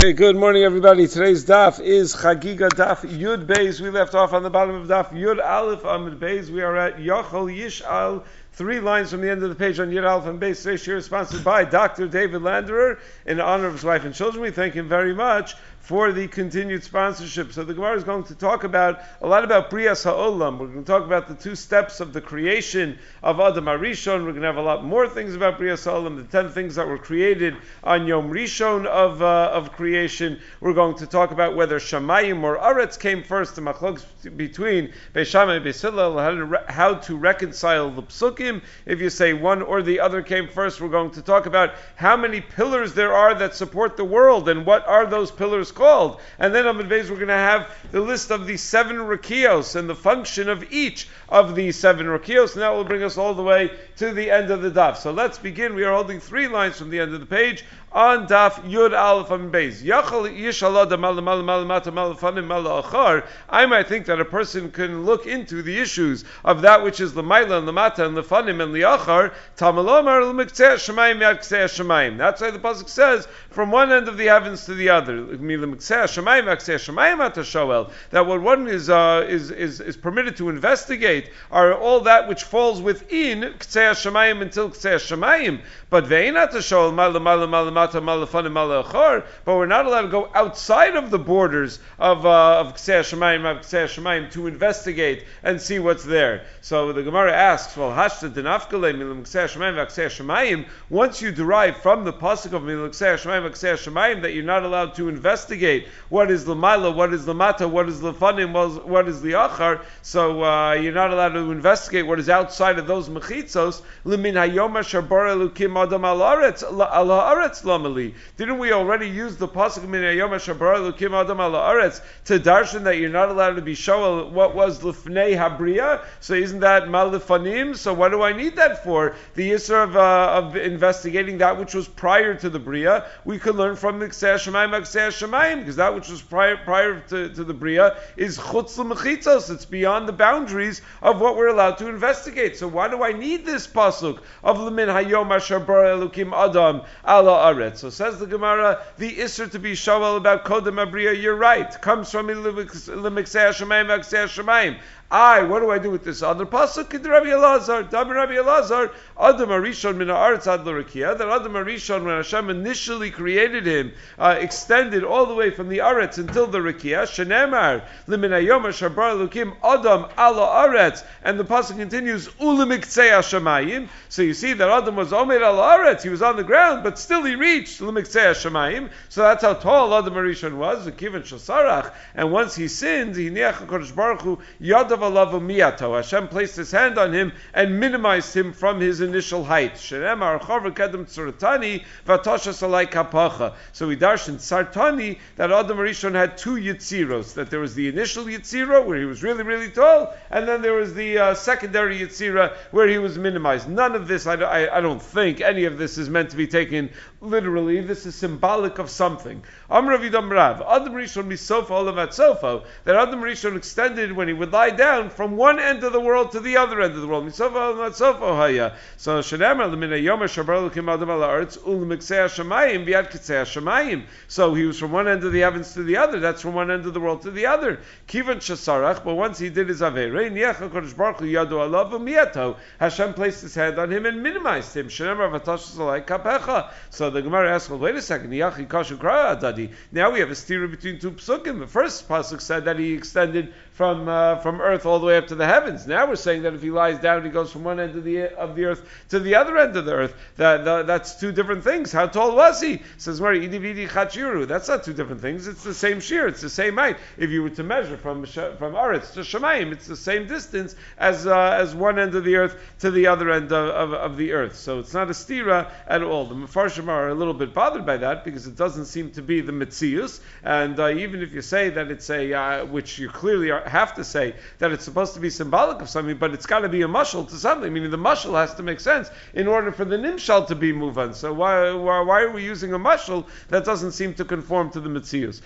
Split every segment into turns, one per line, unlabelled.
Hey, good morning, everybody. Today's daf is Chagigah Daf Yud Beis. We left off on the bottom of daf Yud Aleph Amid Beis. We are at Yochel Yishal Three lines from the end of the page on Yud Aleph and Beis. Today's shir is sponsored by Dr. David Landerer in honor of his wife and children. We thank him very much for the continued sponsorship. So the Gemara is going to talk about a lot about Brias Ha'olam. We're going to talk about the two steps of the creation of Adam Arishon. We're going to have a lot more things about Brias Ha'olam, the ten things that were created on Yom Rishon of, uh, of creation. We're going to talk about whether Shamayim or Aretz came first, the machlok between Beishamai and Beisilal, how to reconcile the psukim if you say one or the other came first, we're going to talk about how many pillars there are that support the world and what are those pillars called. And then the base, we're going to have the list of the seven rakios and the function of each of the seven rakios. And that will bring us all the way to the end of the daf. So let's begin. We are holding three lines from the end of the page on Daf Yud Aleph and Beis. I might think that a person can look into the issues of that which is Lamaila and Lamata and Lefanim and Liachar. Tamalomar Lemiktzeh Shemayim Yad Ktzeh Shemayim. That's why the pasuk says from one end of the heavens to the other. That what one is uh, is, is is permitted to investigate are all that which falls within Ktzeh Shemayim until Ktzeh Shemayim. But Veinat Shoel Mala Mala Mala but we're not allowed to go outside of the borders of uh, of Ksei Shemayim of Ksei Shemayim to investigate and see what's there. So the Gemara asks, well, Hashta Dinafkale Milim Ksei Shemayim. Once you derive from the pasuk of Milim Ksei Shemayim Ksei Shemayim that you're not allowed to investigate what is Mila, what is the Mata, what is the Fanim, what is the Achar. So uh, you're not allowed to investigate what is outside of those mechitzos. Lamali. Didn't we already use the pasuk min Yom Shabara Lukim Adam Al Aretz to darshan that you're not allowed to be show what was lifnei Habriya? So isn't that malifanim? So what do I need that for? The issue of, uh, of investigating that which was prior to the Bria, we could learn from the Kseh Shemaim Kseh Shemaim because that which was prior prior to, to the Bria is chutz l'mechitzos. It's beyond the boundaries of what we're allowed to investigate. So why do I need this pasuk of Lemin Hayom Asher Lukim Adam Ala Aretz? So says the Gemara, the Isser to be shawel about Kodem Abriya, you're right, comes from Limixei Shemaim, I, what do I do with this other pasuk? Kid Rabbi Elazar, Dabir Rabbi Elazar, Adam Arishon min haaretz ad that Adam Arishon, when Hashem initially created him, uh, extended all the way from the Aretz until the Rikia, Shenemar, Limin Ayom Shabar Lukim, Adam ala Aretz, and the pasuk continues, Ulimiktzei Hashemayim. So you see that Adam was Omer ala Aretz, he was on the ground, but still he reached Ulimiktzei Hashemayim. So that's how tall Adam Arishon was, Akivan Shasarach, and once he sinned, he Niach HaKadosh Baruch Hu, Yadav. Hashem placed his hand on him and minimized him from his initial height. So we darshan Sartani that Adam Rishon had two Yitziros, that there was the initial Yitzira where he was really, really tall, and then there was the uh, secondary Yitzira where he was minimized. None of this, I, I, I, don't think any of this is meant to be taken literally. This is symbolic of something. Amravidam Rav, misofa that Adam Rishon extended when he would lie down from one end of the world to the other end of the world. Misofa sofa haya. So so he was from one end of the heavens to the other. That's from one end of the world to the other. Kivan shasarach, but once he did his avere, Hashem placed his hand on him and minimized him. So the Gemara asks, well, wait a second. Now we have a steer between two psukim. The first pasuk said that he extended from uh, from earth all the way up to the heavens. Now we're saying that if he lies down, he goes from one end of the of the earth to the other end of the earth. That, that that's two different things. How tall was he? Says where idividi chachiru. That's not two different things. It's the same shear. It's the same height. If you were to measure from from Aretz to Shemayim, it's the same distance as uh, as one end of the earth to the other end of, of, of the earth. So it's not a stira at all. The Mefarshim are a little bit bothered by that because it doesn't seem to be the Mitzius. And uh, even if you say that it's a, uh, which you clearly are, have to say that it's supposed to be symbolic of something, but it's got to be a mushal to something, meaning the mushal has to make sense in order for the nimshal to be muvan. So why, why, why, are we using a mushal that doesn't seem to conform to the mitzius?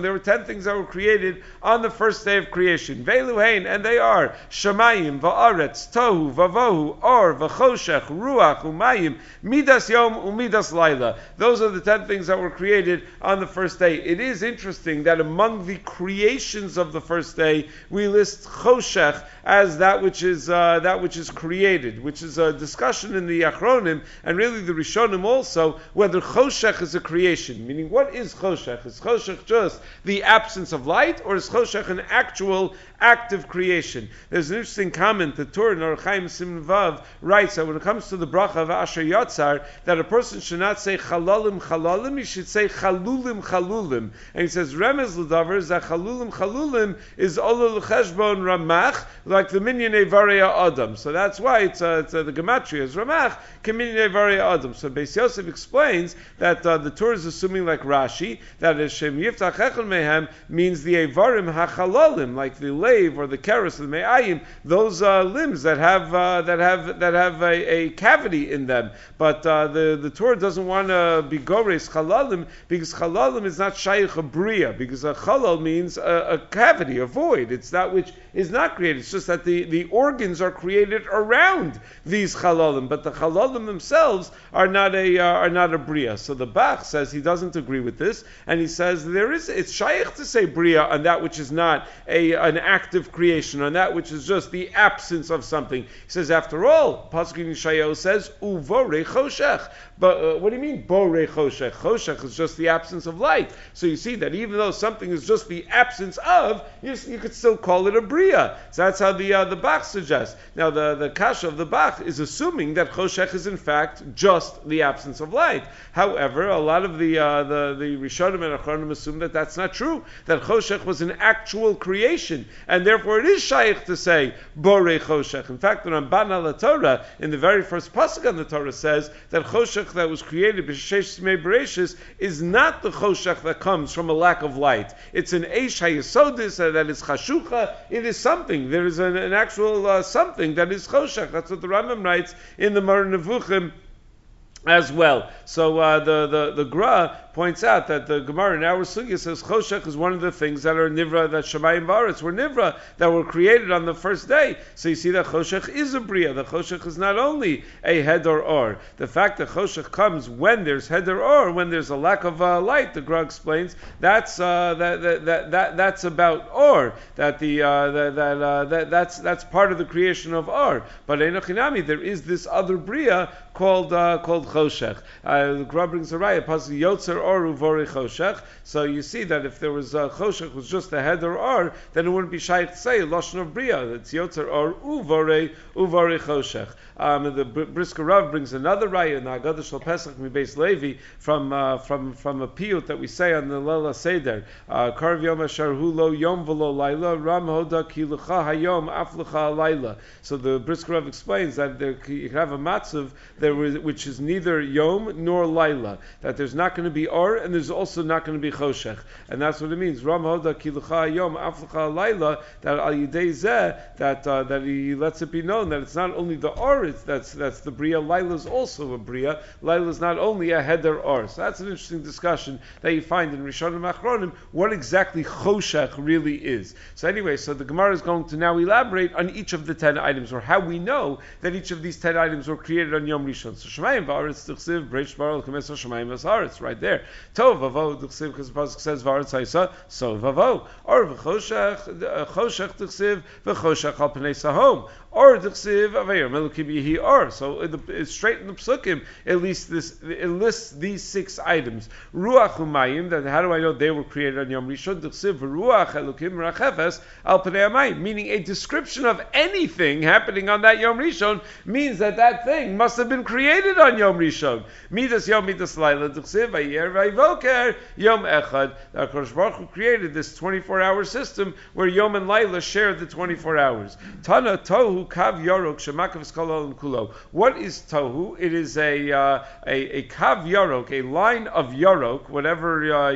There were ten things that were created on the first day of creation. And they are Shemayim, Va'aretz, Tohu, Vavohu, Or, V'choshech, Ruach, umayim, midas yom umidas laila. Those are the ten things that were created on the first day. It is interesting that among the creations of the first day, we list choshech as that which is uh, that which is created, which is a discussion in the Achronim and really the Rishonim also whether choshech is a creation. Meaning, what is choshech? Is choshech just the absence of light, or is choshech an actual active creation? There's an interesting comment. The Torah in Chaim Simvav writes that when it comes to the bracha of Asher Yatzar, that a person should not say chalalim chalalim, he should say chalulim chalulim. And he says remez is that chalulim chalulim is olul cheshbon ramach like the minyan evaria adam. So that's why it's, uh, it's uh, the gematria is ramach minyan evaria adam. So Beis Yosef explains that uh, the Tur is assuming like Rashi that Shem yiftach echel mehem means the evarim hachalalim like the lave or the keres the me'ayim those uh, limbs that have uh, that have that have a, a cavity in them. But uh, the the Tur doesn't want to be gores chalalim because chalalim is not shaykh bria because a chalal means a, a cavity, a void. It's that which is not created. It's just that the, the organs are created around these halalim, but the halalim themselves are not a uh, are not a bria. So the Bach says he doesn't agree with this, and he says there is it's shaykh to say bria on that which is not a an active creation, on that which is just the absence of something. He says after all, Pasuk Yeshayahu says uvore choshech. But uh, what do you mean bore choshech? Choshech is just the absence of light. So you see that even though something is just the absence of, you, you could still call it a bria. So that's how the uh, the Bach suggests. Now the the kasha of the Bach is assuming that choshech is in fact just the absence of light. However, a lot of the uh, the the Rishonim and Achronim assume that that's not true. That choshech was an actual creation, and therefore it is shaykh to say bore choshech. In fact, the Ramban al Torah in the very first pasuk on the Torah says that choshech that was created b'shesh bereshis is not the choshech that comes from a lack of light. It's an eish hayesodis that is chashucha. It is something. There is an, an actual uh, something that is choshech. That's what the Rambam writes in the Moreh Nevuchim as well. So uh, the, the the Gra points out that the Gemara in our Sugya says Choshech is one of the things that are Nivra, that Shemayim Varetz were Nivra, that were created on the first day. So you see that Choshech is a Bria. The Choshech is not only a head or or. The fact that Choshech comes when there's head or or, when there's a lack of uh, light, the Gra explains, that's, uh, that, that, that, that, that's about or, that, the, uh, that, that, uh, that, that's, that's part of the creation of or. But Enochinami, there is this other Bria called, uh, called Choshech. Uh, the Gra brings a raya, Yotzer or uvori choshech. So you see that if there was a choshech was just a head or or, then it wouldn't be shaykh say lashon of bria. It's yotzer or uvori uvori choshech. Um, the Brisker Rav brings another raya in the Haggadah Shal Pesach Mibeis Levi from uh, from from a piyut that we say on the Lela Seder. Uh, Karv Yom Lo Yom V'Lo Laila Ram Hoda Ki Hayom Af Laila. So the Brisker Rav explains that there, you have a matzav there which is neither Yom nor Laila. That there's not going to be Or and there's also not going to be Choshech. And that's what it means. Ram Hoda Ki L'cha Hayom Af Laila. That Al Yidei Zeh that uh, that he lets it be known that it's not only the Or it's, that's that's the bria. Laila is also a bria. Laila is not only a header or. So that's an interesting discussion that you find in Rishonim Achronim. What exactly choshech really is. So anyway, so the Gemara is going to now elaborate on each of the ten items, or how we know that each of these ten items were created on Yom Rishon. So Shemayim v'aretz tichsiv breish baral k'meso Shemayim v'aretz right there. Tov v'avo tichsiv because the pasuk says v'aretz ha'isa so v'avo or v'choshech choshech tichsiv v'choshech al pnei sahom or tichsiv avayim elukim he or. So it's straight in the psukim. At least this it lists these six items. Ruach umayim. That how do I know they were created on Yom Rishon? Tichsiv ruach elukim rachefes al pnei Meaning a description of anything happening on that Yom Rishon means that that thing must have been created on Yom Rishon. Midas Yom Midas Laila Tichsiv Ayer Vayivoker Yom Echad. That Kodesh Baruch Hu created this 24-hour system where Yom and Laila share the 24 hours. Tana Tohu Kav Yorok Shemakav Kulo. What is tohu? It is a uh, a, kav yarok, a line of yarok, whatever uh,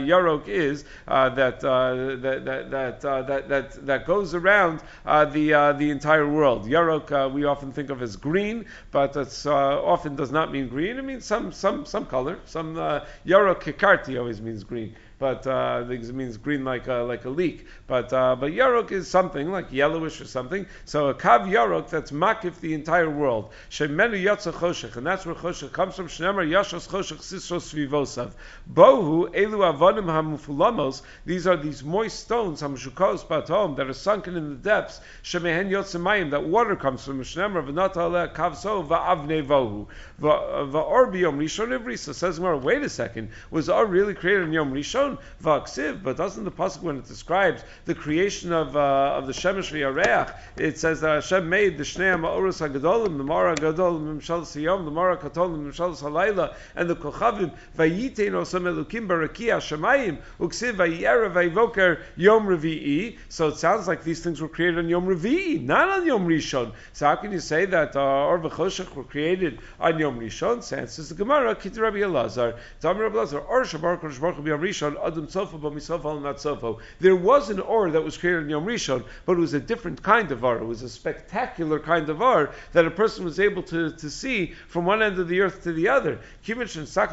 is uh, that, uh, that that that, uh, that that that goes around uh, the the entire world. Yarok we often think of as green, but it often does not mean green. It means some some some color. Some uh, kikarti always means green but uh, it means green like a, like a leek. But uh, but yarok is something like yellowish or something. So a kav yarok that's makif the entire world. Shemenu yatsa choshech, and that's where choshech comes from. Shnemer yashos choshech sisros svivosav. Bohu elu avonim hamufulamos. These are these moist stones hamshukos batom that are sunken in the depths. Shemehen yotzemayim that water comes from. Shnemer v'nata aleh kav so va'avne vohu. Va'or biyom rishon ivri. So says more. Wait a second. Was Ar really created in Yom Rishon? Vaksiv, but doesn't the pasuk when it describes the creation of uh, of the shemesh v'yareach, it says that Hashem made the shnei ma'orus hagadolim, the mara gadol mimshal siyom, the mara katolim mimshal salayla, and the kochavim vayitein osam elukim barakia shemayim uksiv vayera vayvoker yom revi'i. So it sounds like these things were created on yom revi'i, not on yom rishon. So how can you say that uh, or v'choshech were created on yom rishon? Says the Gemara, Kit Rabbi Elazar, Tam Rabbi Elazar, or Shabar Kodesh Baruch Hu Rishon Adam but Misofa not. There was an or that was created in Yom Rishon, but it was a different kind of or. It was a spectacular kind of or that a person was able to, to see from one end of the earth to the other. When Hashem saw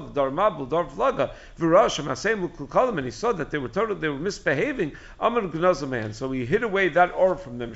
the Dar Mabul, Dar Flaga, and he saw that they were total, they were misbehaving, Amar man. So he hid away that or from them.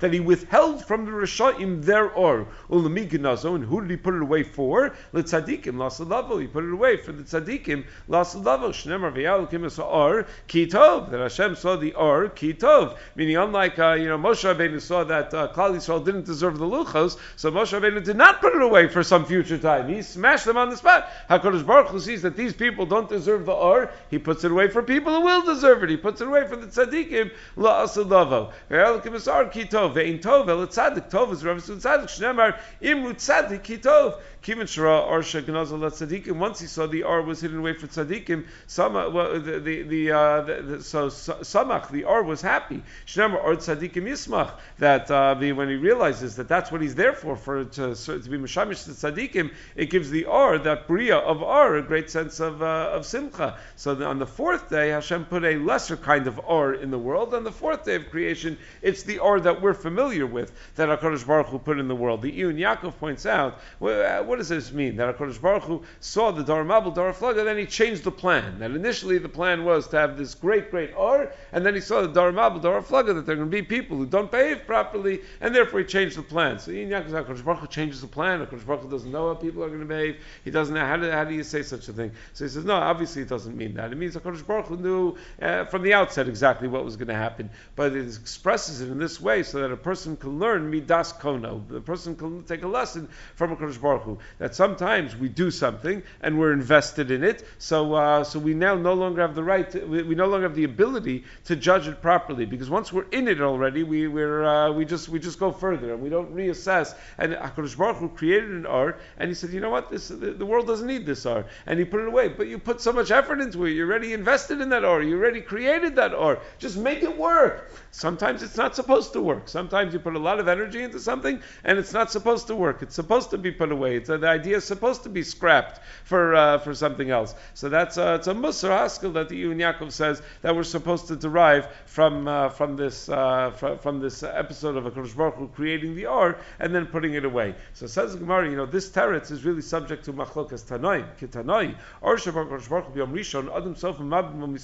That he withheld from the Rishaim their or. And who did he put it away for? Tzaddikim lasalavo. He put it away for the tzaddikim lasalavo. Shnemar v'yalokim es or kitov. That Hashem saw the or kitov. Meaning, unlike uh, you know Moshe Rabbeinu saw that uh, Klal Yisrael didn't deserve the luchos, so Moshe Rabbeinu did not put it away for some future time. He smashed them on the spot. Hakadosh Baruch Hu sees that these people don't deserve the or. He puts it away for people who will deserve it. He puts it away for the tzaddikim laasalavo. V'yalokim es or kitov. Ve'in tov el tzaddik tov is Rav Tzaddik. Shnemar imru tzaddik kitov. Kivin shara or shegnazal tzaddikim. Once he saw the R was hidden away for tzaddikim, sama, well, the the, the, uh, the, the so samach the R was happy. Shnemer or tzaddikim yismach that uh, the, when he realizes that that's what he's there for for to, to be mishamish to tzaddikim, it gives the R that bria of R a great sense of uh, of simcha. So on the fourth day, Hashem put a lesser kind of R in the world. On the fourth day of creation, it's the R that we're familiar with that Hakadosh Baruch Hu put in the world. The Iyun Yaakov points out. What does this mean? That HaKadosh Baruch Hu saw the Dar Mabel, Dar Flaga, then he changed the plan. That initially the plan was to have this great, great Or, and then he saw the Dar Mabel, Dar Flaga, that there are going to be people who don't behave properly, and therefore he changed the plan. So HaKadosh Baruch Hu changes the plan. HaKadosh Baruch Hu doesn't know how people are going to behave. He doesn't know, how do, how do you say such a thing? So he says, no, obviously it doesn't mean that. It means HaKadosh Baruch Hu knew uh, from the outset exactly what was going to happen. But it expresses it in this way so that a person can learn Midas Kono. The person can take a lesson from HaKadosh Baruch Hu. That sometimes we do something and we're invested in it, so uh, so we now no longer have the right, to, we, we, no longer have the ability to judge it properly because once we're in it already, we we're uh, we just we just go further and we don't reassess. And Hakadosh Baruch Hu created an art, and he said, you know what, this the, the, world doesn't need this art, and he put it away. But you put so much effort into it, you're already invested in that art, you already created that art. Just make it work. Sometimes it's not supposed to work. Sometimes you put a lot of energy into something and it's not supposed to work. It's supposed to be put away. It's, uh, the idea is supposed to be scrapped for uh, for something else. So that's uh, it's a Musar Haskell that the Iyun Yaakov says that we're supposed to derive from uh, from this uh, from, from, this episode of Hakadosh Baruch Hu creating the or and then putting it away. So says Gemara, you know, this teretz is really subject to machlokas tanoi kitanoi or Baruch Hu rishon adam sofa mabim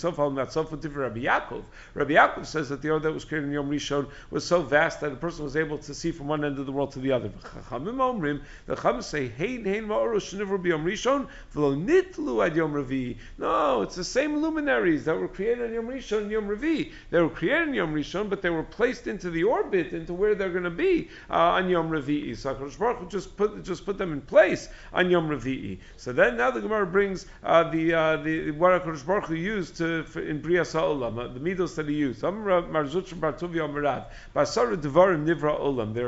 Rabbi Yaakov. Rabbi Yaakov says that the or that was created in Yom Rishon was so vast that a person was able to see from one end of the world to the other. The Chachamim say, "Hein hein Rishon nitlu ad Yom Revi." No, it's the same luminaries that were created on Yom Rishon and Yom Revi. They were created in Yom Rishon, but they were placed into the orbit, into where they're going to be uh, on Yom Revi. So Hakadosh Baruch just put just put them in place on Yom Revi. So then now the Gemara brings uh, the uh, the what Hakadosh Baruch Hu used to for, in Bria Sa'olam, uh, the midos that he used. There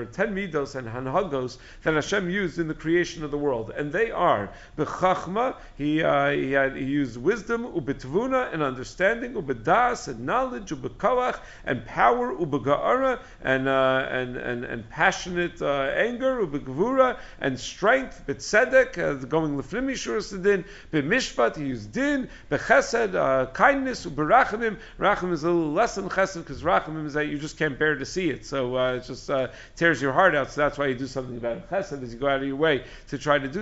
are ten midos and hanhagos that Hashem used in the creation of the world, and they are bechachma. He uh, he, had, he used wisdom, ubetvuna and understanding, ubedas and knowledge, ubekawach and power, ubega'ara and uh, and and and passionate uh, anger, ubegvura and strength, betzedek, uh, going lefnimi shurasidin, bemishpat. He used din, bechesed, uh, kindness, uberachemim. Rachim is a little less than chesed because rachamim is that you just can't bear to see it. So uh, it's just uh, tears your heart out. So that's why you do something about it. Chesed is you go out of your way to try to do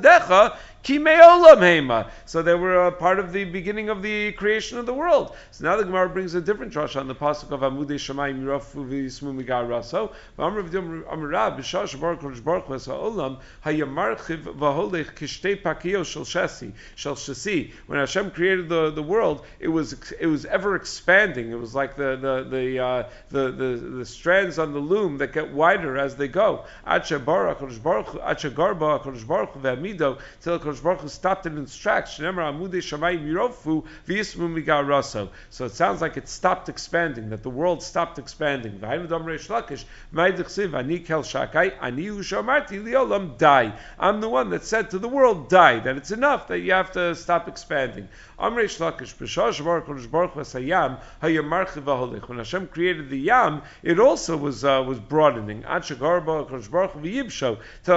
Lechasadecha, So they were a part of the beginning of the creation of the world. So now the Gemara brings a different drush on the pasuk of Amudei Shemayim Yirofu v'yismu shel shesi. When Hashem created the, the world, it was it was ever expanding. It was like the the the, uh, the, the the strands on the loom that get wider as they go. Till kodesh baruch Hu stopped it in its tracks. Shneimar shamayim yirofu v'yismu migaraso. So it sounds like it stopped expanding. That the world stopped expanding. I'm the one that said to the world die. That it's enough. That you have to stop expanding. When Hashem created the yam, it also was uh, was broadening. Till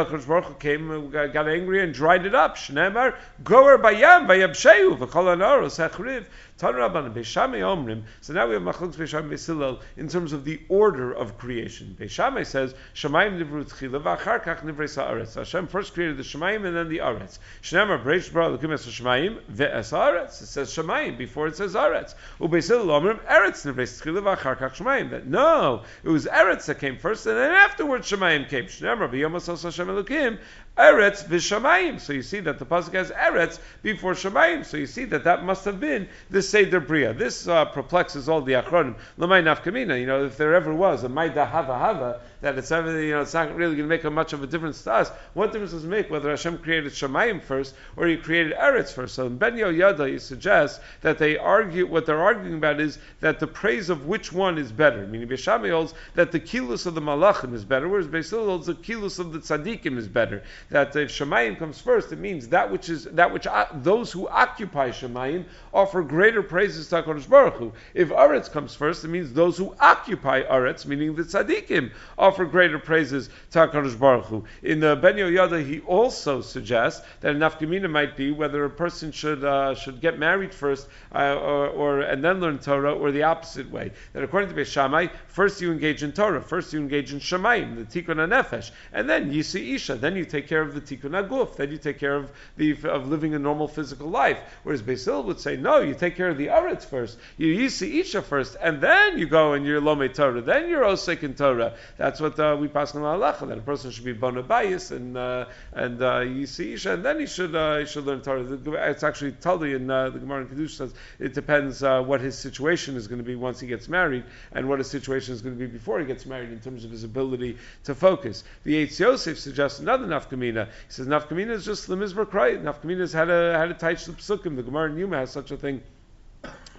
baruch Hu came, uh, got angry and dried it up. Shneimar goer bayam v'yabsheu v'kol anaros hechriv. So now we have Machlokes Beisham Beisilel in terms of the order of creation. Beishamai says Shemayim nivru tchila v'achar kach nivrei sa'aretz. Hashem first created the Shemayim and then the Aretz. Shneimer breish bara l'kim es Shemayim ve'es Aretz. It says Shemayim before it says Aretz. Ubeisilel omrim Eretz nivrei tchila v'achar kach Shemayim. That no, it was Eretz that came first and then afterwards Shemayim came. Shneimer b'yom Hashem Elokim Eretz v'Shamayim. So you see that the pasuk has Eretz before Shamayim. So you see that that must have been the Seder Bria. This uh, perplexes all the Achronim. Lamay nafkamina. You know, if there ever was a Maida Hava Hava, that it's you know, it's not really going to make a much of a difference to us. What difference does it make whether Hashem created Shemayim first or He created Eretz first? So in Ben Yoyada, he suggests that they argue, what they're arguing about is that the praise of which one is better. Meaning, Beshami holds that the kilus of the Malachim is better, whereas Beisil holds the kilus of the Tzaddikim is better. That if Shemayim comes first, it means that which is that which uh, those who occupy Shemayim offer greater praises to Hakadosh Baruch Hu. If Aretz comes first, it means those who occupy Aretz, meaning the Tzaddikim, offer greater praises to HaKadosh Baruch Hu. In the Ben Yoyada, he also suggests that a nafkamina might be whether a person should uh, should get married first uh, or, or, and then learn Torah, or the opposite way. That according to Beis first you engage in Torah, first you engage in Shemaim, the Tikkun HaNefesh, and then you see Isha, then you take care of the Tikkun HaGuf, then you take care of the of living a normal physical life. Whereas Basil would say, no, you take care of the Aretz first, you see Isha first, and then you go and you're Lomei Torah, then you're Osek in Torah. That's what uh, we pass on halacha that a person should be bona bayis and uh, and uh, yisisha, and then he should uh, he should learn Torah. It's actually Tully in uh, the Gemara in Kedusha says it depends uh, what his situation is going to be once he gets married and what his situation is going to be before he gets married in terms of his ability to focus. The Eitz Yosef suggests another nafkamina. He says nafkamina is just the mizbar cry. Nafkamina is how to how to teach the psukim. The Gemara in Yuma has such a thing.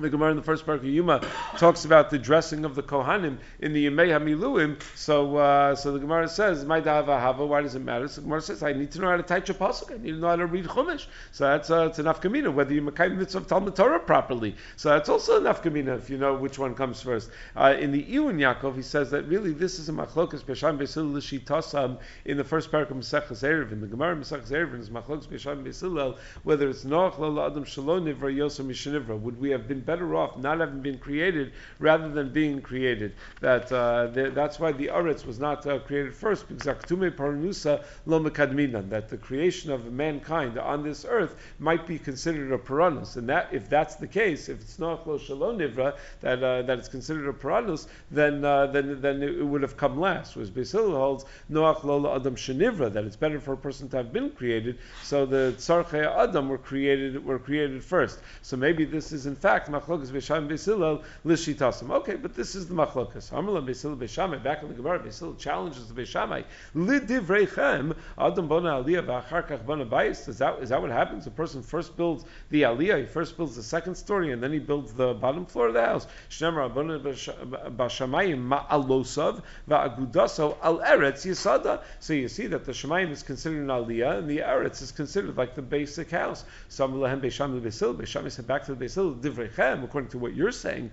The Gemara in the first part of Yuma talks about the dressing of the Kohanim in the Yemei Hamiluim. So, uh, so the Gemara says, "My dava hava." Why does it matter? So the Gemara says, "I need to know how to teach a pasuk. I need to know how to read Chumash." So that's uh, it's enough kamina whether you makayim mitzvah of Talmud Torah properly. So that's also enough kamina if you know which one comes first. Uh, in the Iyun Yaakov, he says that really this is a machlokas b'sham besil l'shitasam in the first parak of Maseches Erev. In the Gemara Maseches Erev is machlokas b'sham besil whether it's noach lo adam shalom nivra yosem mishnivra. Would we have been better off not having been created rather than being created. That uh, the, that's why the Aretz was not uh, created first because Aktume Paranusa Lo That the creation of mankind on this earth might be considered a Paranus, and that if that's the case, if it's not Lo Shalom Nivra that uh, that it's considered a Paranus, then uh, then then it would have come last. Whereas Basil holds Noach Lola Adam Shenivra that it's better for a person to have been created. So the Tzarchei Adam were created were created first. So maybe this is in fact machlokas Beishamai Beisilal Lishitasam. Okay, but this is the machlokas. Amrla Beisilal Beishamai, back in the Gemara, Beisilal challenges the Beishamai. Lidivreichem, Adam Bona Aliyah, V'acharkach Bona Bayis. Is that, is that what happens? A person first builds the Aliyah, he first builds the second story, and then he builds the bottom floor of the house. Shnemar Bona Bashamayim Ma'alosav, Va'agudaso Al Eretz Yisada. So you see that the Shemayim is considered an Aliyah, and the Eretz is considered like the basic house. Some Lahem Beisham Beisil, Beisham said back to the Beisil, According to what you're saying.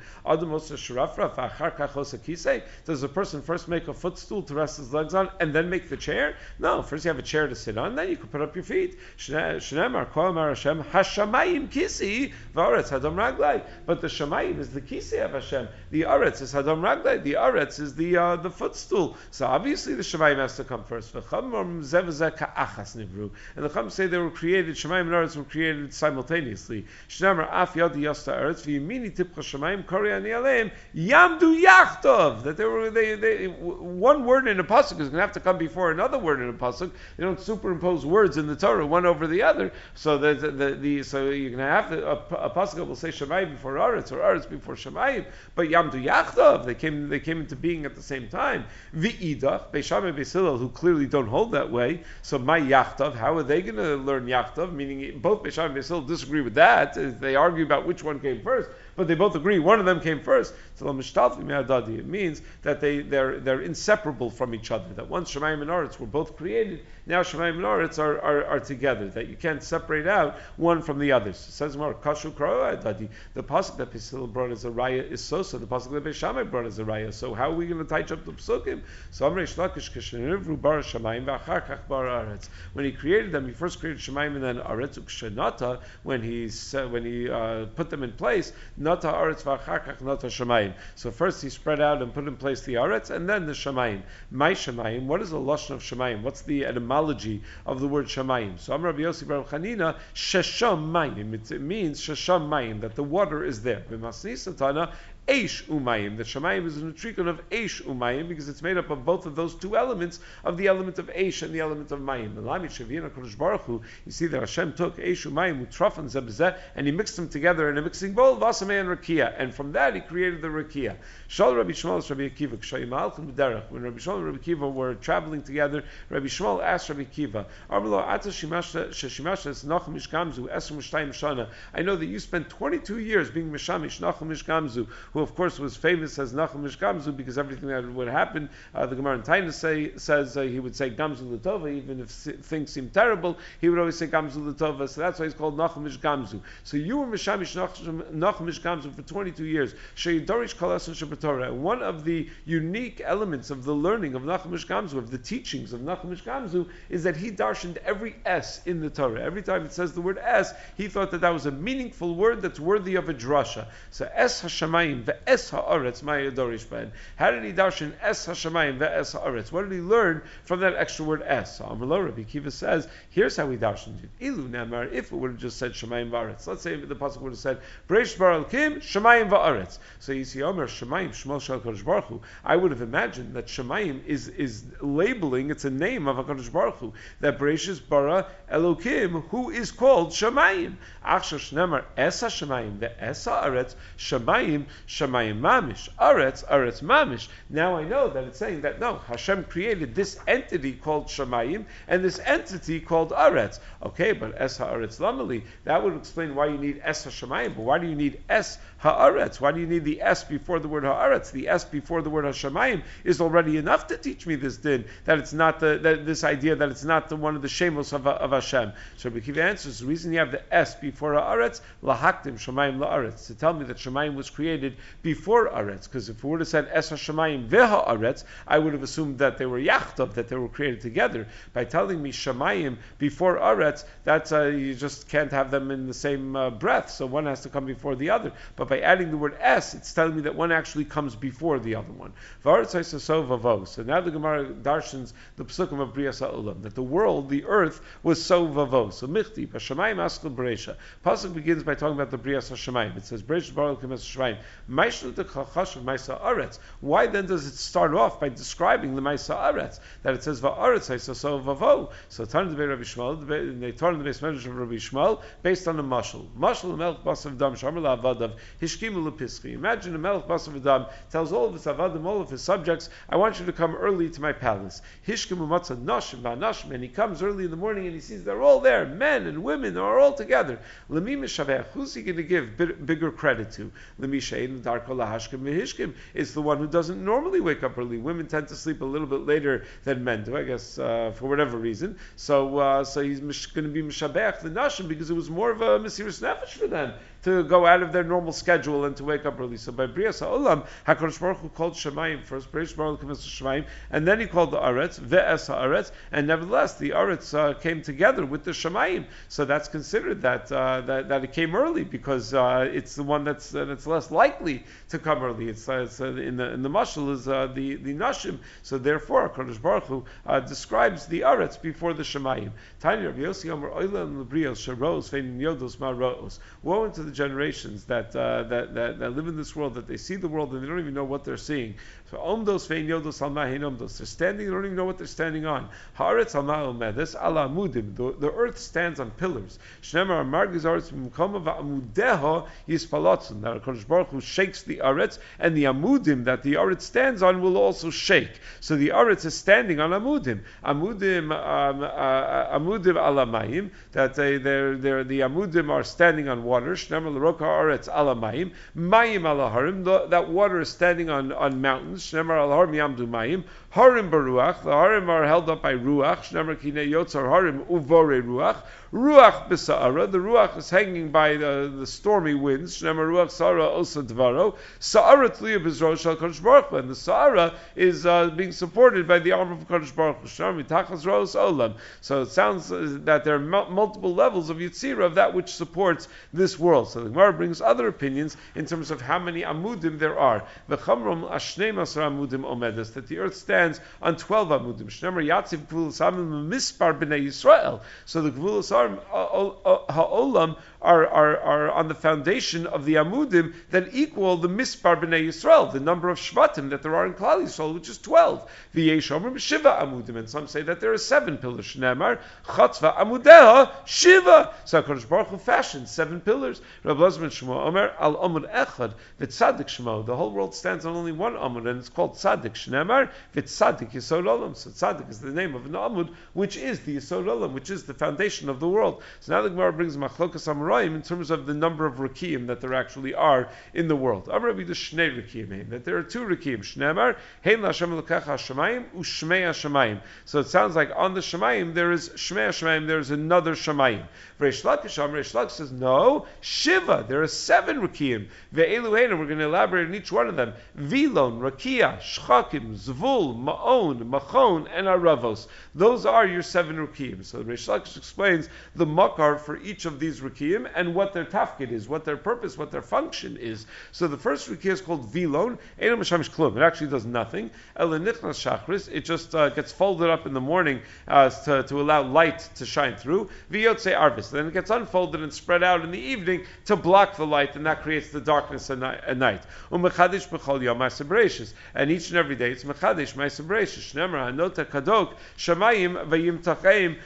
Does a person first make a footstool to rest his legs on, and then make the chair? No, first you have a chair to sit on, then you can put up your feet. But the Shamayim is the Kisi of Hashem. The Aretz is Hadam Raglai. The Aretz is the uh, the footstool. So obviously the Shamayim has to come first. And the Chum say they were created. Shamayim and Aretz were created simultaneously. Af Yadi Yasta Aretz V'Yimini Tipcha Shamayim Kori Ani Aleim Yamdu Yachtov. That they were they, they one word in a pasuk is going to have to come before another word in a pasuk. They don't superimpose words in the Torah one over the other. So the, the, the, the so you're going to have to, a, a pasuk will say Shemayim before Aretz or Aretz before Shemayim, but Yamdu Yachtov they came they came into being at the same time. V'idach Beishamim Beisilal who clearly don't hold that way. So my Yachtov, how are they going to learn Yachtov? Meaning both Beishamim and disagree with that. They argue about which one came first but they both agree one of them came first. So it means that they, they're, they're inseparable from each other. That once Shemayim and Aretz were both created, now Shemayim and are, are, are together. That you can't separate out one from the others. It says more, Kashu. The pasuk that Pisil brought as a raya is so so. The pasuk that Beishamai brought as a raya. So how are we going to tie up the psukim? So Amrei Shlakish Kishenivru Bar Shemayim V'Achar Bar Aretz. When he created them, he first created Shemayim and then Aretz Ukshenata. When he when he uh, put them in place, Nata Aretz V'Achar Nata Shemayim. So first he spread out and put in place the Aretz and then the Shemayim. My Shemayim. What is the lashon of Shemayim? What's the etymology of the word Shemayim? So Amr Rabbi Yossi Bar Chanina Shesham Mayim. It means Shesham Mayim that the water is there. Eish Umayim. The Shemayim is an utrikon of Eish Umayim because it's made up of both of those two elements of the element of Eish and the element of Mayim. Lami Shavina Kodesh Baruch you see that Hashem took Eish Umayim, Utraf and Zebzeh, and he mixed them together in a mixing bowl, Vasameh and Rakia, and from that he created the Rakia. Shal Rabbi Shmuel Rabbi Akiva, Kshayim Alchim B'derech. When Rabbi Shmuel and Rabbi Akiva were traveling together, Rabbi Shmuel asked Rabbi Akiva, Armelo Ata Sheshimashas Nachum Mishkamzu, Esrim Shtayim Shana. I know that you spent 22 years being Mishamish Nachum Mishkamzu, who of course was famous as Nachum Gamzu because everything that would happen, uh, the Gemara in Taina say, says uh, he would say Gamzu Latova, even if things seemed terrible, he would always say Gamzu Latova, so that's why he's called Nachum Gamzu. So you were Mishamish Nachum Gamzu for 22 years. Sheyidorish Kalasan Shabbatorah. One of the unique elements of the learning of Nachum Gamzu, of the teachings of Nachum Gamzu, is that he darshaned every S in the Torah. Every time it says the word S, he thought that that was a meaningful word that's worthy of a drasha. So S Hashemayim, How did he darshan es hashamayim ve'es ha'aretz? What did he learn from that extra word es? Amrlo Rabbi Kiva says, here's how he darshaned it. Ilu nemar, if it would have just said shamayim va'aretz. Let's say the pasuk would have said, Breish bar kim shamayim va'aretz. So you see, Omer shamayim shmol shal kodesh baruch Hu. I would have imagined that shamayim is, is labeling, it's a name of HaKadosh Baruch Hu, that Breishis bara Elokim, who is called shamayim. Achshar shnemar es hashamayim ve'es ha'aretz, shamayim Shemayim Mamish, Aretz, Aretz Mamish. Now I know that it's saying that no, Hashem created this entity called Shemayim and this entity called Aretz. Okay, but Es Haaretz Lamali, that would explain why you need Es HaShemayim, but why do you need Es Haaretz? Why do you need the S before the word Haaretz? The S before the word Hashemayim is already enough to teach me this din, that it's not the, that, this idea that it's not the one of the shemos of, of Hashem. So Bekiva answers, the reason you have the S before Haaretz, Lahaktim Shemayim La'aretz, to tell me that Shemayim was created before Aretz, because if we would have said Es Hashemayim Veha Aretz, I would have assumed that they were Yachtav, that they were created together. By telling me Shemayim before Aretz, that's uh, you just can't have them in the same uh, breath, so one has to come before the other. But by adding the word S, it's telling me that one actually comes before the other one. So now the Gemara darshans the psukim of Bria Sa'ulam, that the world, the earth, was so vavo. So Michti, Hashemayim Askal Beresha. Pasuk begins by talking about the Bria Hashemayim. It says, Beresha Baruch Shemayim. Why then does it start off by describing the Maisa Aretz? That it says Va'aretz so Vavo. So turn the Rabbi Shmuel, they turn the base of Rabbi Shmuel based on a mashal. Mashal Melch Basav Dam Shamar Avadav Hishkimu. Imagine a Melch Basav Dam tells all of his Avadim, all of his subjects, I want you to come early to my palace. Hishkimu Matzah Nashim Va'nashim, and he comes early in the morning and he sees they're all there, men and women are all together. Lemi Mishavech, who's he going to give bigger credit to? Lemi Shein Darko Lahashkim Vihishkim is the one who doesn't normally wake up early. Women tend to sleep a little bit later than men do, I guess, uh, for whatever reason. So, uh, so he's going to be Mishabech the Nashim because it was more of a Mesiris Nefesh for them to go out of their normal schedule and to wake up early. So by Bria Sa'olam, HaKadosh Baruch Hu called Shemayim first, Berish Baruch Hu Shemayim, and then he called the Aretz, Ve'es HaAretz, and nevertheless the Aretz uh, came together with the Shemayim. So that's considered that, uh, that, that it came early because uh, it's the one that's, uh, that's less likely to come early. It's, uh, it's uh, in the in the mashal is the, the Nashim. So therefore, HaKadosh Baruch Hu describes the Aretz before the Shemayim. Tiny Rabbi Yossi Oilam Woe into the generations that, uh, that, that, that live in this world, that they see the world and they don't even know what they're seeing. So omdos vein yodos omdos. They're standing, they don't even know what they're standing on. Haaretz ma'omedes ala amudim. The earth stands on pillars. Shnemar margiz aretz b'mkoma va'amudeha yispalotzun. That HaKadosh Baruch Hu shakes the aretz, and the amudim that the aretz stands on will also shake. So the aretz is standing on amudim. Amudim, um, uh, amudim ala mayim. That they, they're, they're, the amudim are standing on water. Shnemar ala mayim. Mayim ala harim. That water is standing on, on mountains. Shnemar al Har Miyamdu Mayim, Harim Baruach, the Harim are held up by Ruach, Shnemar Kine Yotzar Harim Uvore Ruach, Ruach B'Sa'ara, the Ruach is hanging by the, the stormy winds, Shnemar Ruach Sa'ara Osa Dvaro, Sa'ara Tliya B'Zro Shal Kodesh Baruch and the Sa'ara is uh, being supported by the arm of Kodesh Baruch Shnemar Mitachas Olam. So it sounds uh, that there are multiple levels of Yitzira of that which supports this world. So the Gemara brings other opinions in terms of how many Amudim there are. The Chamrom Asar Amudim Omedes, that the earth stands on 12 Amudim. Shnemar Yatziv Gvul Samim Mispar B'nei Yisrael. So the Gvul uh, uh, uh, Ha'olam are, are, are on the foundation of the Amudim that equal the Mispar B'nai Yisrael, the number of Shvatim that there are in Klal Yisrael, which is 12. V'yeshomer Shiva Amudim, and some say that there are seven pillars. Shnemar, Chatzva Amudeha, Shiva. So HaKadosh Baruch Hu fashioned seven pillars. Rabbi Lozman Shemo Omer, Al Amud Echad, V'tzadik Shmo. The whole world stands on only one Amud, and it's called Tzadik Shnemar, V'tzadik Yisod Olam. So Tzadik is the name of an Amud, which is the Yisod Olam, which is the foundation of the world. So now the Gemara brings Machlokas Amar in terms of the number of Rakim that there actually are in the world. Amrabi the Shnei Rakim, that there are two Rakim. Shnemar, Hein Lashem Lekecha Hashemayim, Ushmei Hashemayim. So it sounds like on the Shemayim there is Shmei Hashemayim, there is another Shemayim. Reish Lakish, Reish Lakish says, no, Shiva, there are seven Rakim. Ve'eluhein, we're going to elaborate on each one of them. Vilon, Rakia, Shchakim, Zvul, Ma'on, Machon, and Aravos. Those are your seven Rakim. So Reish Lakish explains the makar for each of these Rakim and what their tafkid is, what their purpose, what their function is. So the first rukia is called vilon. Klum. It actually does nothing. shachris. It just uh, gets folded up in the morning uh, to, to allow light to shine through. Viyotze arvis. Then it gets unfolded and spread out in the evening to block the light, and that creates the darkness at night. Umechadish b'chol yom And each and every day it's mechadish hanota kadok vayim tachaim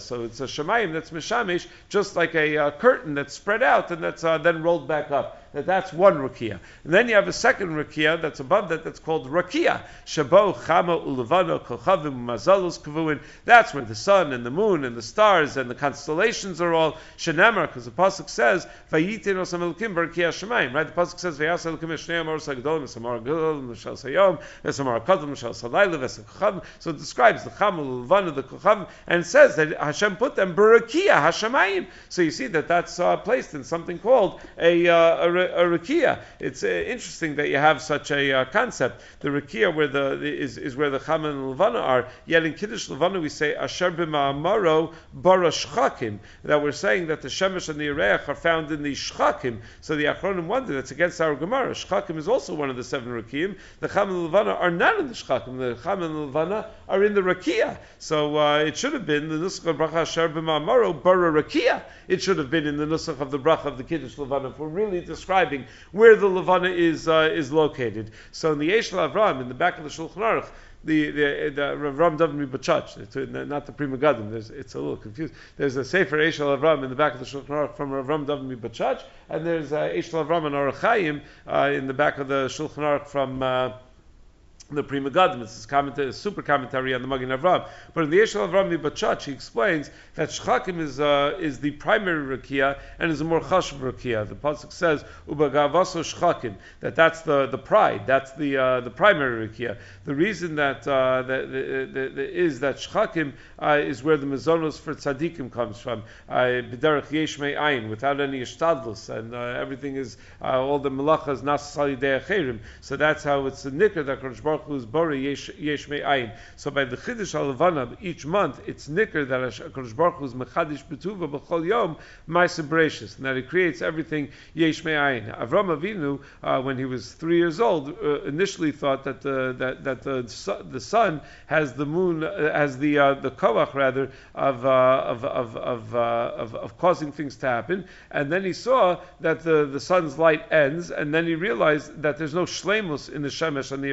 so it's a shemayim that's mishamish, just like a uh, curtain that's spread out and that's uh, then rolled back up that that's one rakia. And then you have a second rakia that's above that that's called rakia. Shabo chama ulevano kochavim mazalus kavuin. That's where the sun and the moon and the stars and the constellations are all shenemar, because the pasuk says vayitin osam elokim barakia shemayim. Right? The pasuk says vayas elokim eshnei amor sagdolim esamar gedolim mishal sayom esamar kadol mishal salayla vesakochavim. So it describes the chama ulevano the kochavim and says that Hashem put them barakia hashemayim. So you see that that's uh, placed in something called a, uh, a a rakia. It's uh, interesting that you have such a uh, concept. The rakia where the, the, is, is where the chama and levana are. Yet in kiddush levana we say asher b'ma'amaro bara shchakim. That we're saying that the shemesh and the ireach are found in the shchakim. So the achronim wonder that's against our gemara. Shchakim is also one of the seven rakim. The chama and levana are not in the shchakim. The chama and levana are in the rakia. So uh, it should have been the nusach bracha asher b'ma'amaro bara rakia. It should have been in the nusach of the bracha of the kiddush levana. If we're really describing where the Levana is uh, is located. So in the Eshel Avram, in the back of the Shulchan Aruch, the the, the Ram David Mibachach, not the Pri Megadim. It's a little confused. There's a Sefer Eshel Avram in the back of the Shulchan Aruch from Ram David Bachach, and there's uh, Eshel Avram and Arachayim uh, in the back of the Shulchan Aruch from. Uh, the Pri Megadim. It's commentary, a super commentary on the Magen Avram. But in the Eshel Avram Bachach, he explains that Shchakim is uh, is the primary rakia and is a more chashuv rakia. The pasuk says Ubagavaso Shchakim that that's the, the pride, that's the uh, the primary rakia. The reason that uh, that the, the, the, is that Shchakim uh, is where the mezonos for tzaddikim comes from. Uh, B'derech yesh ayin without any ishtadlus and uh, everything is all the malachas nas achirim. So that's how it's a nicker that Kodesh Baruch bori yesh ayin. So by the chiddush al each month it's nicker that Kodesh Baruch Hu is mechadish betuva b'chol yom ma'aser bereshis and that it creates everything yesh ayin. Avram Avinu uh, when he was three years old uh, initially thought that the that, that the the sun has the moon uh, has the uh, the koach rather of, uh, of, of, of, uh, of, of causing things to happen, and then he saw that the, the sun's light ends, and then he realized that there's no shlemus in the shemesh and the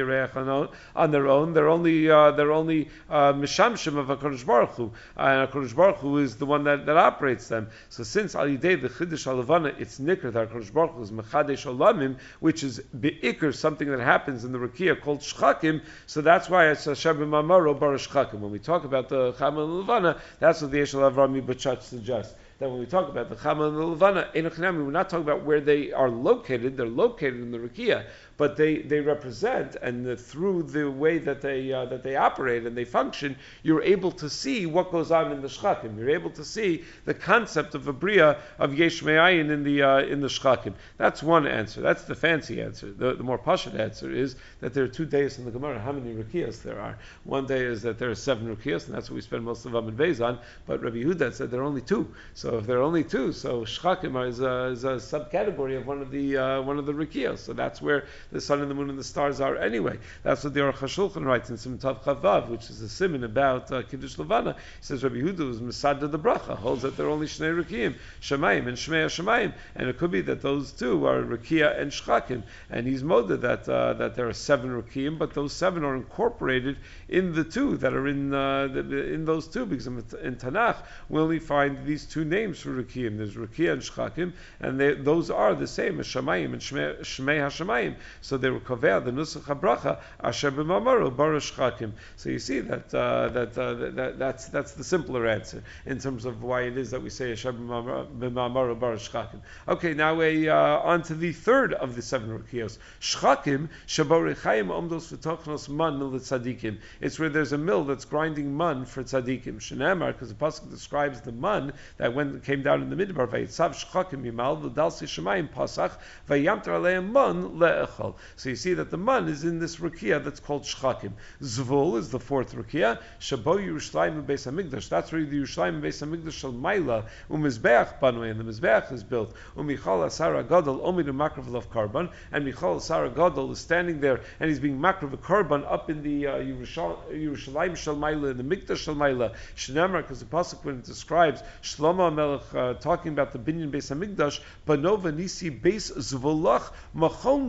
Yereach on their own. They're only uh, they're only uh, mishamshim of Hakadosh Baruch Hu, and Hakadosh Baruch Hu is the one that, that operates them. So since alidei the chiddush alavana, it's nikr that Hakadosh Baruch Hu is mechadesh olamim, which is beikr something that happens in the rakia called shchakim. So that's why it's Hashem b'mamaro bar shchakim. When we talk about the chama levana, that's what the Eshel Avrami Bachach suggests that when we talk about the Chama and the Levana, we're not talking about where they are located. They're located in the Rakia, but they, they represent, and the, through the way that they uh, that they operate and they function, you're able to see what goes on in the shchakim. You're able to see the concept of a bria of yesh me'ayin in the uh, in the shchakim. That's one answer. That's the fancy answer. The, the more pashut answer is that there are two days in the Gemara. How many rukias there are? One day is that there are seven rukias, and that's what we spend most of in Beis on. But Rabbi Yehuda said there are only two. So if there are only two, so shchakim is a, is a subcategory of one of the uh, one of the rukias. So that's where the sun and the moon and the stars are anyway. That's what the Aruch HaShulchan writes in Simtav Chavav, which is a simon about uh, Kiddush Levana. He says Rabbi Yehuda was Masada the Bracha, holds that there are only Shnei Rekiim, Shemayim and Shmei Shemayim, and it could be that those two are Rekia and Shchakim, and he's moded that uh, that there are seven Rekiim, but those seven are incorporated in the two that are in uh, in those two, because in, Tanakh we only find these two names for Rekiim. There's Rekia and Shchakim, and they, those are the same as Shemayim and Shmei HaShemayim. So they were kovea the nusach habracha asher b'mamaru barush chakim. So you see that, uh, that, uh, that that's that's the simpler answer in terms of why it is that we say asher b'mamaru barush chakim. Okay, now we uh, on to the third of the seven rukios. Shchakim shaborechayim omdos v'tochnos man tzadikim. It's where there's a mill that's grinding man for tzadikim. Shenamar, because the pasuk describes the man that when came down in the midbar vayitzav shchakim yimal v'dalsi shemayim pasach vayamter aleim man le'echol. So you see that the man is in this rukia that's called Shchakim. Zvul is the fourth rukia. Shabo Yerushalayim Beis Hamikdash. That's where the Yerushalayim Beis Hamikdash Shal Maila Umizbeach Banway, and the Mizbeach is built. Umichal Asara Gadol Omid Makrav of Karban, and Michal Asara Gadol is standing there and he's being Makrav Karban up in the uh, Yerushalayim Shal Maila, in the Mikdash Shal Maila. Shnamar, because the pasuk when it describes Shlomo Melech uh, talking about the Binyan Beis Hamikdash, Banova Nisi Beis Zvulach Machon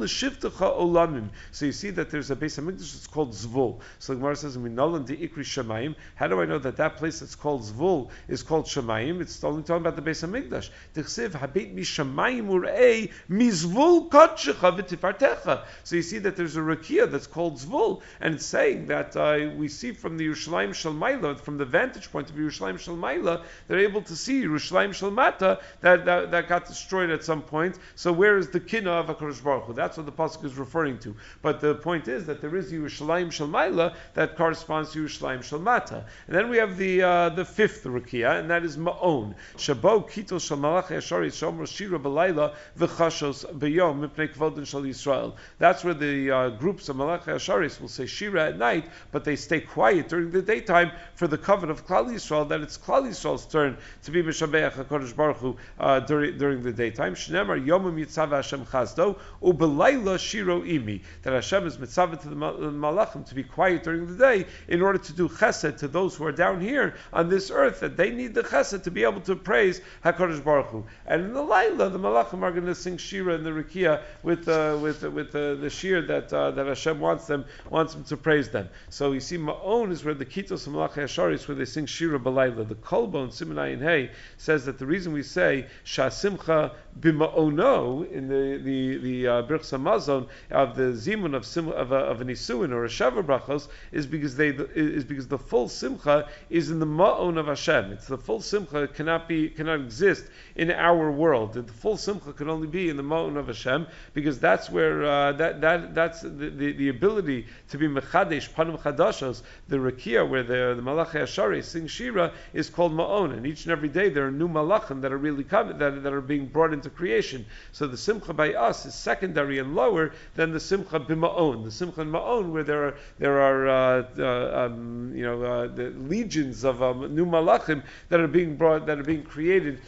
Olamim. So you see that there's a base of Mikdash that's called Zvul. So the Gemara says, "Minolan de ikri Shemaim." How do I know that that place that's called Zvul is called Shemaim? It's only talking about the base of Mikdash. Urei kodshecha v'tifartecha. So you see that there's a rakia that's called Zvul, and it's saying that uh, we see from the Yerushalayim Shalmaila, from the vantage point of Yerushalayim Shalmaila, they're able to see Yerushalayim Shalmata that, that, that got destroyed at some point. So where is the kina of Hakadosh Baruch Hu? That's what the pasuk is referring to. But the point is that there is Yerushalayim Shalmaila that corresponds to Yerushalayim Shalmata. And then we have the uh, the fifth Rukia, and that is Ma'on. Shabo Kitel Shalmalach Yashari Shomer Shira Belayla V'chashos B'yom Mipnei Kvodin Shal Yisrael. That's where the uh, groups of Malach Yasharis will say Shira at night, but they stay quiet during the daytime for the covenant of Klal Yisrael, that it's Klal Yisrael's turn to be Meshabeach HaKadosh Baruch Hu uh, during, during the daytime. Shnemar Yomim Yitzav Hashem Chazdo, Ubelayla Shiro Imi. That Hashem is mitzvah to the Malachim to be quiet during the day in order to do chesed to those who are down here on this earth, that they need the chesed to be able to praise HaKadosh Baruch Hu. And in the Laila, the Malachim are going to sing Shira in the Rikia with, uh, with, with uh, the Shir that, uh, that Hashem wants them, wants them to praise them. So you see, Ma'on is where the Kitos of Malach Hashari is where they sing Shira Balayla. The Kolbon, Simonai and Hay, says that the reason we say Shasimcha bima'ono in the the the uh, Birchas Of the zimun of sim, of, a, of an isuin or a shavar brachos is because they is because the full simcha is in the ma'on of Hashem. It's the full simcha cannot be cannot exist in our world. The full simcha can only be in the ma'on of Hashem because that's where uh, that that that's the, the, the ability to be mechadesh panim chadashos. The rakia where the the malachi ashari sing shira is called ma'on, and each and every day there are new malachim that are really coming that that are being brought into creation. So the simcha by us is secondary and lower than the simcha b'ma'on. The simcha ma'on, where there are there are uh, uh, um, you know uh, the legions of um, new malachim that are being brought that are being created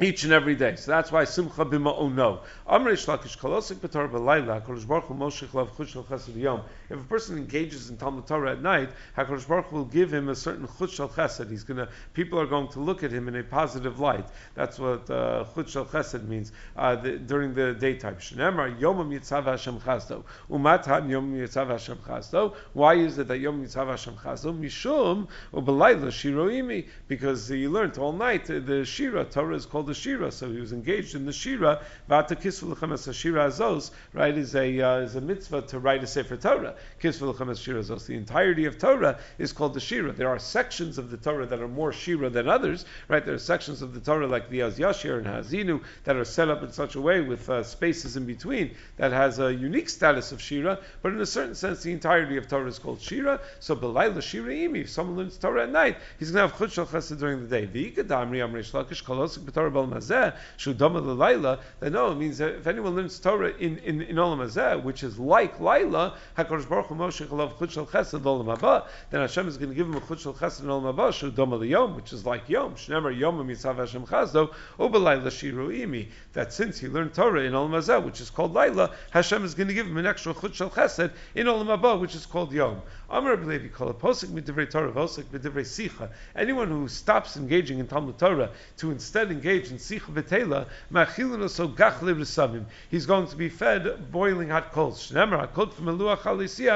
each and every day. So that's why Simcha b'ma'ono. Amr Shlakish Kolosik B'Torah B'Layla, HaKadosh Baruch Hu Moshech Lav Chush Chesed Yom. If a person engages in Talmud Torah at night, HaKadosh Baruch Hu will give him a certain Chush Shel Chesed. He's gonna, people are going to look at him in a positive light. That's what uh, Chush Shel Chesed means uh, the, during the daytime. Shneemar Yomam Yitzav Hashem Chazdo. Umatam Yomam Yitzav Hashem Chazdo. Why is it that Yom Yitzav Hashem Chazdo? Mishum Shiroimi. Because he learned all night, the Shira, Torah is called the Shira, so he was engaged in the Shira. Vata right, is a, uh, is a mitzvah to write a Sefer Torah. Kisvu L'Chames Shira Azos. The entirety of Torah is called the Shira. There are sections of the Torah that are more Shira than others, right? There are sections of the Torah like the Az Yashir and Hazinu that are set up in such a way with uh, spaces in between that has a unique status of Shira, but in a certain sense, the entirety of Torah is called Shira. So Belayla Shira Imi, if someone learns Torah at night, he's going to have Chut Shal Chesed during the day. V'ikadamri Amrei Shlakish Kolosik Mazeh, that no, it means that if anyone learns Torah in, in, in Olam Hazeh, which is like Laila, HaKadosh Baruch Moshe Chalav Chut Shal Chesed Olam Haba, then Hashem is going to give him a Chut Shal Chesed Olam Haba, L'Yom, which is like Yom, Shnemer Yom Mitzav Hashem Chazdo, Ubelayla Shiru Imi, that since he learned Torah in Olam Hazeh, which is called Laila, Hashem is going to give him an extra Chut Shal Chesed in Olam Haba, which is called Yom. Amar Levi call a posik midivrei Torah, sicha. Anyone who stops engaging in Talmud Torah to instead engage in sicha v'tela, machilin so gachle v'samim. He's going to be fed boiling hot coals. Shnemer hakol from eluach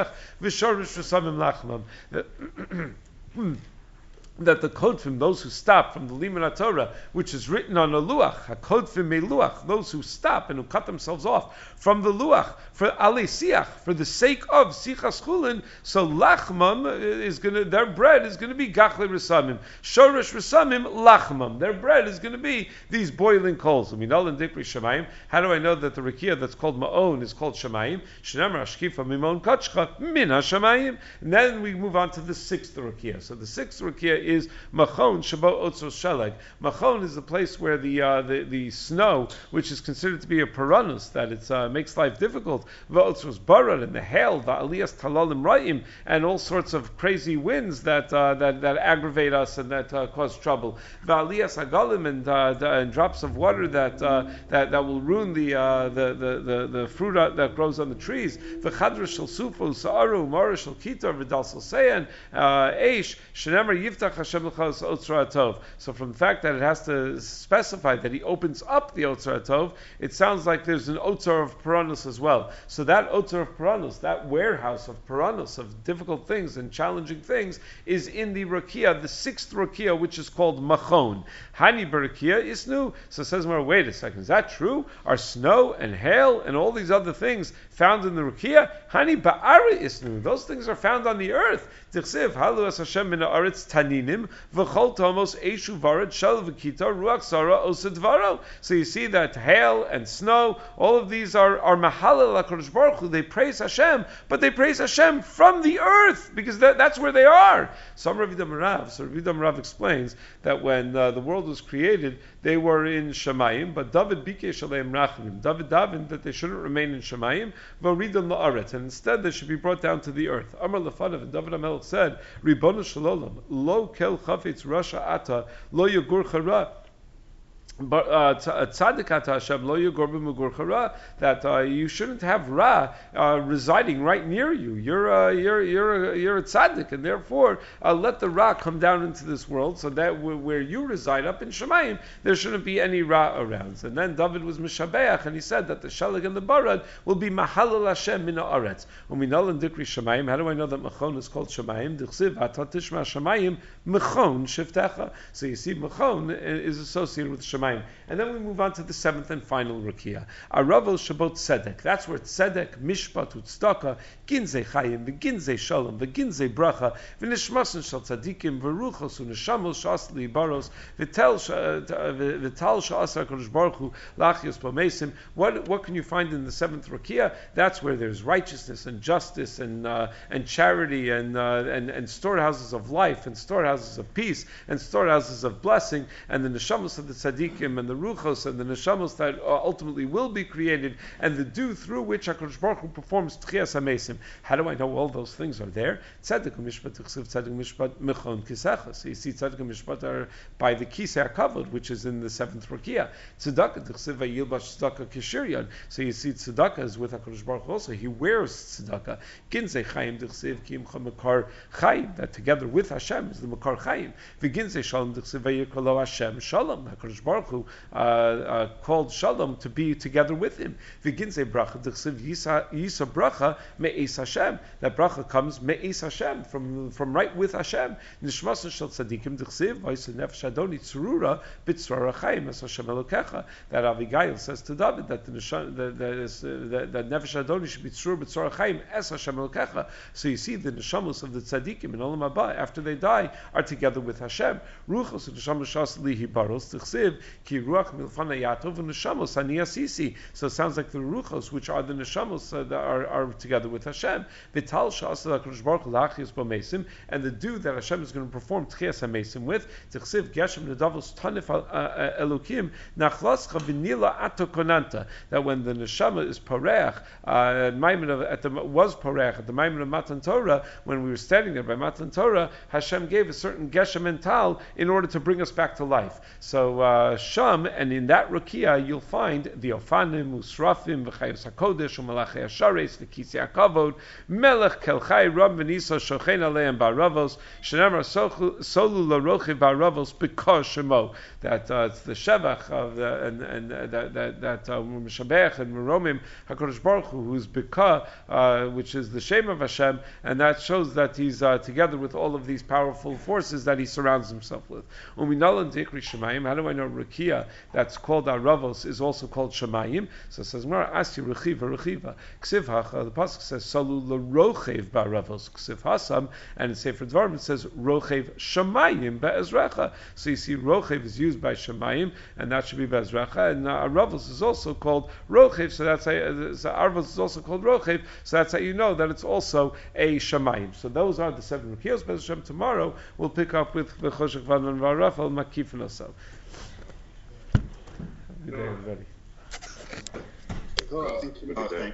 that the kodfim, those who stop from the Limud Torah, which is written on a luach, hakodfim meluach, those who stop and who cut themselves off from the luach for ali siach, for the sake of sichas chulin, so lachmam is going to, their bread is going to be gachle resamim, shorish resamim lachmam. Their bread is going to be these boiling coals. I mean, in dikri shemayim. How do I know that the rikia that's called ma'on is called shemayim? Shnamar ashkifa mimon kachcha Mina shemayim. And then we move on to the sixth rikia. So the sixth rikia is Machon Shabo Otzos Sheleg. Machon is the place where the, uh, the the snow, which is considered to be a piranus, that it uh, makes life difficult, V'otzos Barar and the hail, the Aliyas Talalim Ra'im, and all sorts of crazy winds that uh, that, that aggravate us and that uh, cause trouble. V'Aliyas Agalim and, uh, and drops of water that uh, that that will ruin the the, the, the the fruit that grows on the trees. V'Chadra Shel Sufu Sa'aru Mara Shel Kitar V'Dal Sayan Eish Shenemer Yiftach Hashem Tov. So from the fact that it has to specify that he opens up the Otzra Tov, it sounds like there's an Otzar of Piranus as well. So that Otzar of Piranus, that warehouse of Piranus, of difficult things and challenging things, is in the Rakia, the sixth Rakia, which is called Machon. Hani Barakia is new. So says more, wait a second, is that true? Are snow and hail and all these other things found in the Rakia? Hani is new. Those things are found on the earth. Ruach Sara. So you see that hail and snow, all of these are, are Mahalal HaKadosh Baruch Hu. They praise Hashem, but they praise Hashem from the earth, because that, that's where they are. Some Rav Rav, so Rav Rav explains that when uh, the world was created, they were in Shemayim, but David Bikesh Aleim Rachamim. David Davin that they shouldn't remain in Shemayim, V'ridim La'aret, and instead they should be brought down to the earth. Amar Lefanav, and David Amelech said, Ribbonu Shalom, Lo kel chafetz rasha ata lo yagur chara but uh, mugur that uh, you shouldn't have ra uh, residing right near you. You're a, you're you're a, you're a tzaddik, and therefore uh, let the ra come down into this world, so that where you reside up in Shemayim, there shouldn't be any ra around. And then David was mishabeach, and he said that the shalag and the barad will be mahalal Hashem min haaretz. Uminal and dikri Shemayim. How do I know that machon is called Shemayim? Mechon. So you see, mechon is associated with Shemayim. And then we move on to the seventh and final Rukia. Aravel Shabbat Tzedek. That's where Tzedek, Mishpat, Utzdaka, Ginze Chayim, Ginze Shalom, Ginze Bracha, V'nishmasen Shal Tzadikim, V'ruchos U'neshamos Shas Baros, V'tel Sha'asar Kodesh Baruch Hu, Lachios Pomesim. What, what can you find in the seventh Rukia? That's where there's righteousness and justice and, uh, and charity and, uh, and, and storehouses of life and storehouses of peace and storehouses of blessing and the neshamos of the tzaddikim and the ruchos and the neshamos that ultimately will be created, and the dew through which Hakadosh Baruch Hu performs tchias hamesim. How do I know all those things are there? Tzedek mishpat tzedek mishpat mechon you see tzedek mishpat are by the kisei kavod, which is in the seventh rakia. Tzedakah tichsiv vayilbash tzedakah kishiryan. So you see tzedakah is with Hakadosh Baruch Hu also. He wears tzedakah. Ginzei chayim mekar chayim. That together with Hashem is the mekar chayim. V'ginzei shalom tichsiv vayikolo Hashem shalom. Hakadosh Baruch Hu Hu uh, uh, called Shalom to be together with him. V'ginze bracha d'chsiv yisa bracha me'es Hashem. That bracha comes me'es Hashem from from right with Hashem. Nishmasan shel tzadikim d'chsiv v'yisa nefesh adoni tzurura b'tzrara chayim as Hashem elokecha. That Abigail says to David that the that, that nefesh adoni should be tzurura b'tzrara chayim as Hashem elokecha. So you see the neshamos of the tzadikim in Olam Haba after they die are together with Hashem. Ruchos and neshamos shas lihi baros d'chsiv Ki ruach milfana yatov and neshamos aniyasisi. So it sounds like the ruchos, which are the neshamos uh, that are, are together with Hashem. Vital shasa Hakadosh Baruch lachios b'mesim, and the dew that Hashem is going to perform tchias hamesim with. Tichsiv geshem nedavos tanif uh, uh, elokim nachlascha v'nila atokonanta. That when the neshama is pareach, uh, at the was pareach at the Maimon of Matan Torah, when we were standing there by Matan Torah, Hashem gave a certain geshem mental in order to bring us back to life. So. Uh, Sham, and in that Rukia you'll find the Ofanim, Usrafim, V'chayos HaKodesh, U'malachei HaShares, V'kisi HaKavod, Melech Kelchai, Ram V'niso, Shochen Aleim Baravos, Shenemar Solu LaRochiv Baravos, because Shemo, that uh, it's the Shevach of the, and, and uh, that, that, that uh, Mishabech and Meromim, HaKadosh Baruch Hu, who's Bika, uh, which is the Shem of Hashem, and that shows that he's uh, together with all of these powerful forces that he surrounds himself with. How do I know Rukia? That's called Aravos is also called Shemayim. So it says, Mara Asi Rechiva Rechiva. Ksiv Hacha, the Pasuk says, Salu Rochev Baravos Ksiv Hasam, and in Sefer Dvarim it says, Rochev Shemayim Be'ezrecha. So you see, Rochev is used by Shemayim, and that should be Be'ezrecha, and uh, Aravos is also called Rochev, so that's how, uh, so Aravos is also called Rochev, so that's how you know that it's also a Shemayim. So those are the seven Rukios. Bez Hashem tomorrow we'll pick up with the Choshech Van and Varafel Makif and Good day, everybody.
Oh, thank you.